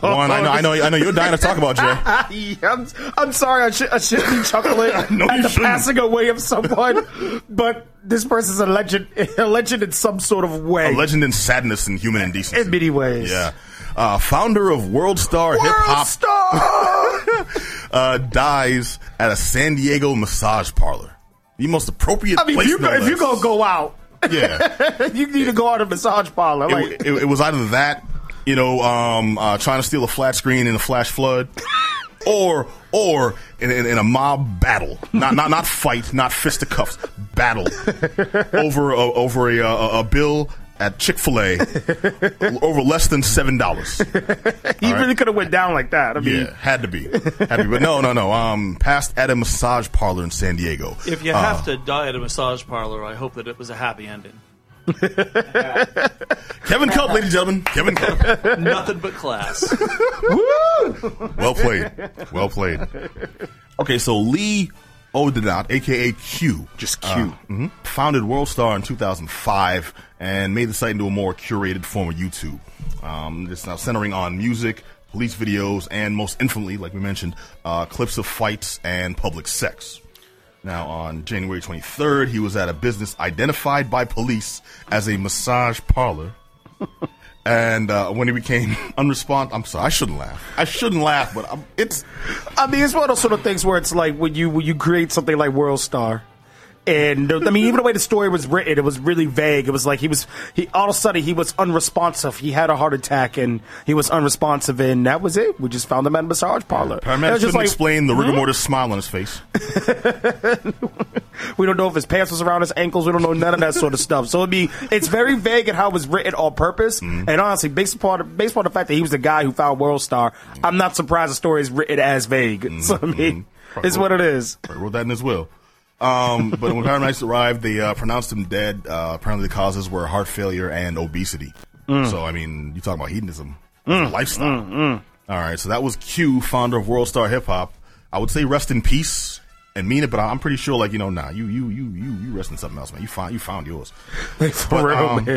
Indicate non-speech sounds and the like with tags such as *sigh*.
One, I know, I know, I know. You're dying to talk about Jay. *laughs* Yeah, I'm, I'm sorry, I, should, I shouldn't be chuckling *laughs* No, at the shouldn't. passing away of someone, but this person's a legend, a legend in some sort of way. A legend in sadness and human indecency. In many ways. Yeah. Uh, founder of World Star Hip Hop World star! *laughs* uh, dies at a San Diego massage parlor. The most appropriate I mean, if place. you, no if you less. gonna go out, yeah. you need to go out a massage parlor. Like, it, it, it was either that, you know, um, uh, trying to steal a flat screen in a flash flood, *laughs* or or in, in, in a mob battle, not not not fight, not fisticuffs, battle *laughs* over a, over a, a, a bill at Chick Fil A *laughs* over less than seven dollars. he really could have went down like that. I mean, Yeah, had to be, had to be, but no, no, no. Um, passed at a massage parlor in San Diego. If you Uh, have to die at a massage parlor, I hope that it was a happy ending. Kevin Cup, ladies and gentlemen, Kevin Cup. Nothing but class. *laughs* Woo! Well played. Well played. Okay, so Lee O'Denat, aka Q, Just uh, Q. mhm, founded WorldStar in 2005 and made the site into a more curated form of YouTube. Um, it's now centering on music, police videos, and most infamously, like we mentioned, uh, clips of fights and public sex. Now, on January 23rd, he was at a business identified by police as a massage parlor. *laughs* And uh, when he became *laughs* unresponsive, I'm sorry, I shouldn't laugh. I shouldn't laugh, but I'm, it's I mean, it's one of those sort of things where it's like when you when you create something like World Star. And I mean, even the way the story was written, it was really vague. It was like he was, he all of a sudden he was unresponsive. He had a heart attack and he was unresponsive, and that was it. We just found him at a massage parlor. It paramedics couldn't just like, explain the rigor mortis smile on his face. *laughs* We don't know if his pants was around his ankles. We don't know none of that sort of stuff. So it'd be it's very vague in how it was written on purpose. Mm-hmm. And honestly, based upon based upon the fact that he was the guy who found World Star, I'm not surprised the story is written as vague. Mm-hmm. *laughs* So I mean, it's what it is. I wrote that in his will. Um, but when paramedics arrived, they uh, pronounced him dead. Uh, apparently, the causes were heart failure and obesity. Mm. So, I mean, you talk about hedonism, It's a lifestyle. All right, so that was Q, founder of World Star Hip Hop. I would say rest in peace and mean it, but I'm pretty sure, like you know, nah, you you you you you rest in something else, man. You found you found yours. *laughs* For But, real, um, man.